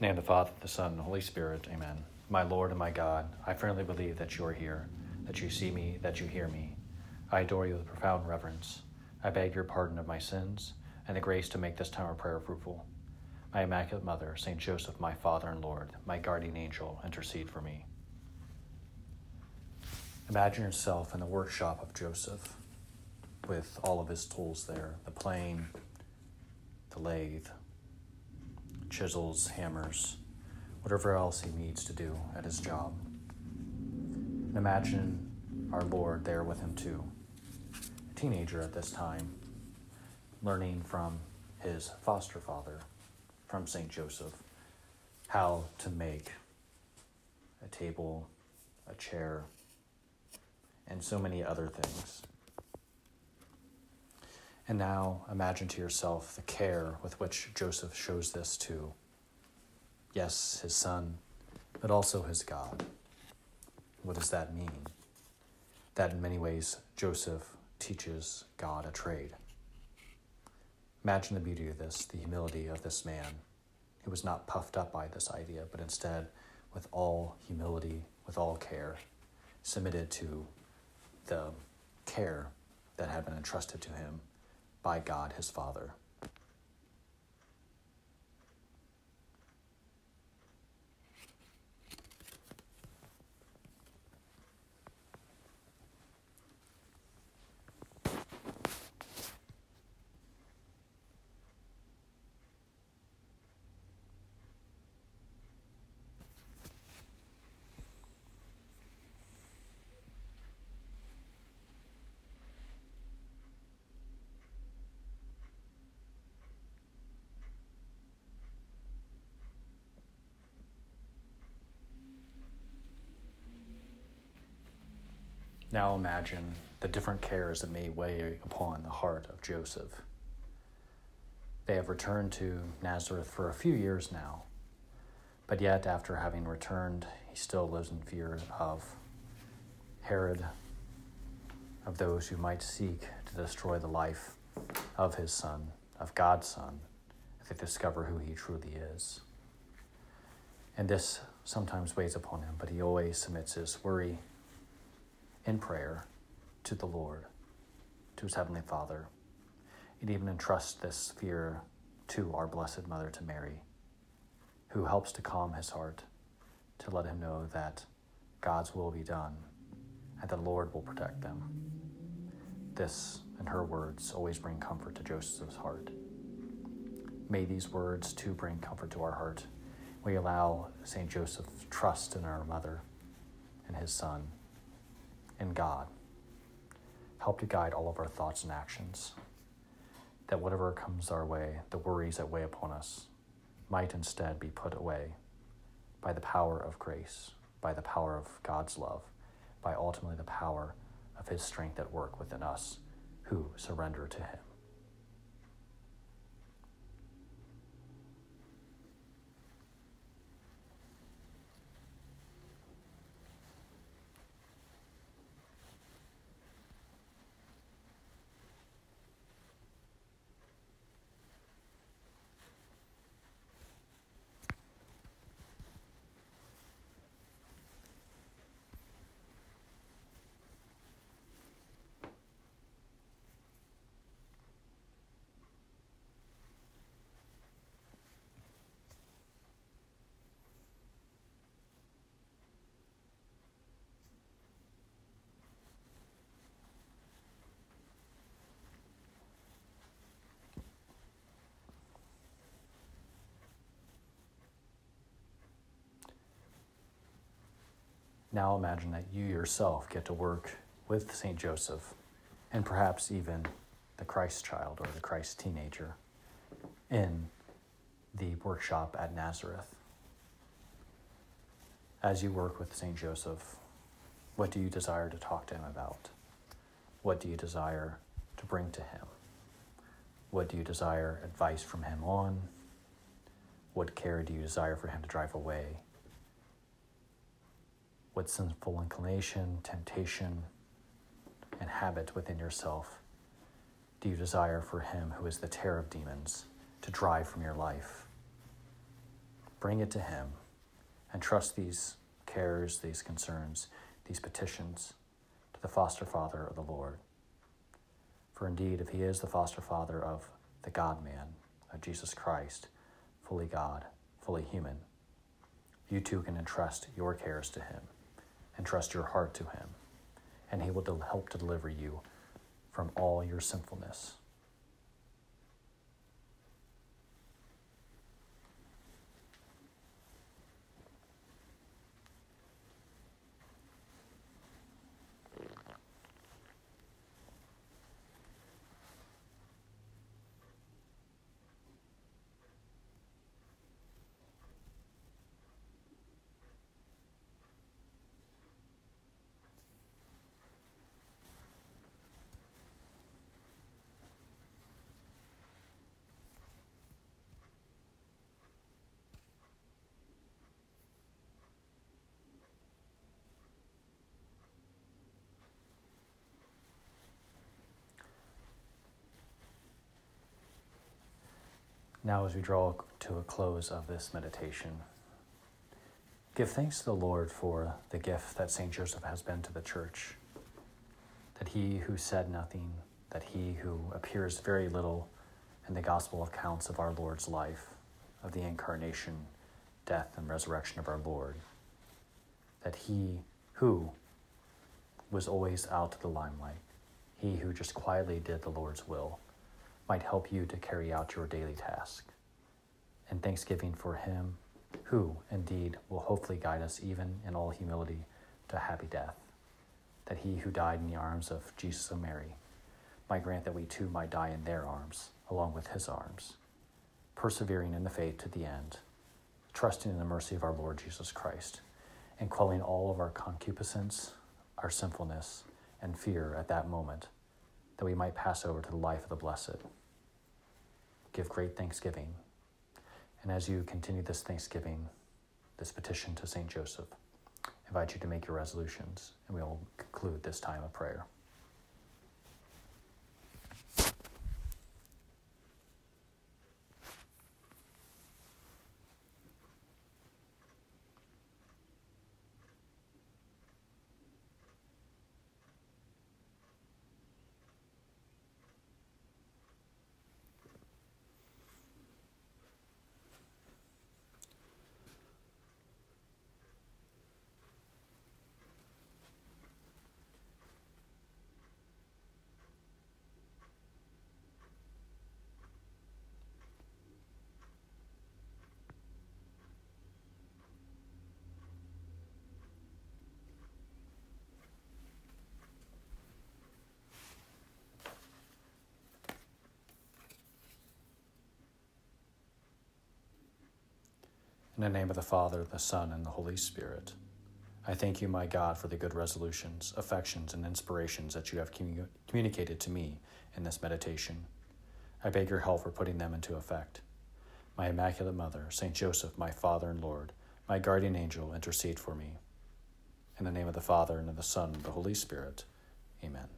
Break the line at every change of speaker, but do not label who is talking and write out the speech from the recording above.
name the Father, the Son, and the Holy Spirit. Amen. My Lord and my God, I firmly believe that you are here, that you see me, that you hear me. I adore you with profound reverence. I beg your pardon of my sins and the grace to make this time of prayer fruitful. My Immaculate Mother, Saint Joseph, my Father and Lord, my guardian angel, intercede for me. Imagine yourself in the workshop of Joseph with all of his tools there the plane, the lathe, chisels, hammers, whatever else he needs to do at his job. And imagine our Lord there with him too, a teenager at this time, learning from his foster father, from St. Joseph, how to make a table, a chair, and so many other things. And now imagine to yourself the care with which Joseph shows this to, yes, his son, but also his God. What does that mean? That in many ways, Joseph teaches God a trade. Imagine the beauty of this, the humility of this man who was not puffed up by this idea, but instead, with all humility, with all care, submitted to the care that had been entrusted to him by God his Father. Now imagine the different cares that may weigh upon the heart of Joseph. They have returned to Nazareth for a few years now, but yet, after having returned, he still lives in fear of Herod, of those who might seek to destroy the life of his son, of God's son, if they discover who he truly is. And this sometimes weighs upon him, but he always submits his worry in prayer to the Lord, to his Heavenly Father, and even entrust this fear to our Blessed Mother, to Mary, who helps to calm his heart, to let him know that God's will be done and the Lord will protect them. This, in her words, always bring comfort to Joseph's heart. May these words too bring comfort to our heart. We allow St. Joseph trust in our mother and his son in God. Help to guide all of our thoughts and actions. That whatever comes our way, the worries that weigh upon us, might instead be put away by the power of grace, by the power of God's love, by ultimately the power of His strength at work within us who surrender to Him. Now imagine that you yourself get to work with St. Joseph and perhaps even the Christ child or the Christ teenager in the workshop at Nazareth. As you work with St. Joseph, what do you desire to talk to him about? What do you desire to bring to him? What do you desire advice from him on? What care do you desire for him to drive away? What sinful inclination, temptation, and habit within yourself do you desire for him who is the terror of demons to drive from your life? bring it to Him and trust these cares, these concerns, these petitions to the foster father of the Lord. For indeed, if He is the foster father of the God man, of Jesus Christ, fully God, fully human, you too can entrust your cares to Him, entrust your heart to Him, and He will help to deliver you from all your sinfulness. Now, as we draw to a close of this meditation, give thanks to the Lord for the gift that St. Joseph has been to the church. That he who said nothing, that he who appears very little in the gospel accounts of our Lord's life, of the incarnation, death, and resurrection of our Lord, that he who was always out of the limelight, he who just quietly did the Lord's will, might help you to carry out your daily task. And thanksgiving for Him, who indeed will hopefully guide us even in all humility to happy death, that He who died in the arms of Jesus and Mary might grant that we too might die in their arms, along with His arms, persevering in the faith to the end, trusting in the mercy of our Lord Jesus Christ, and quelling all of our concupiscence, our sinfulness, and fear at that moment, that we might pass over to the life of the blessed give great thanksgiving. And as you continue this thanksgiving, this petition to St. Joseph, I invite you to make your resolutions, and we will conclude this time of prayer. In the name of the Father, the Son, and the Holy Spirit, I thank you, my God, for the good resolutions, affections, and inspirations that you have commu- communicated to me in this meditation. I beg your help for putting them into effect. My Immaculate Mother, Saint Joseph, my Father and Lord, my guardian angel, intercede for me. In the name of the Father, and of the Son, and of the Holy Spirit. Amen.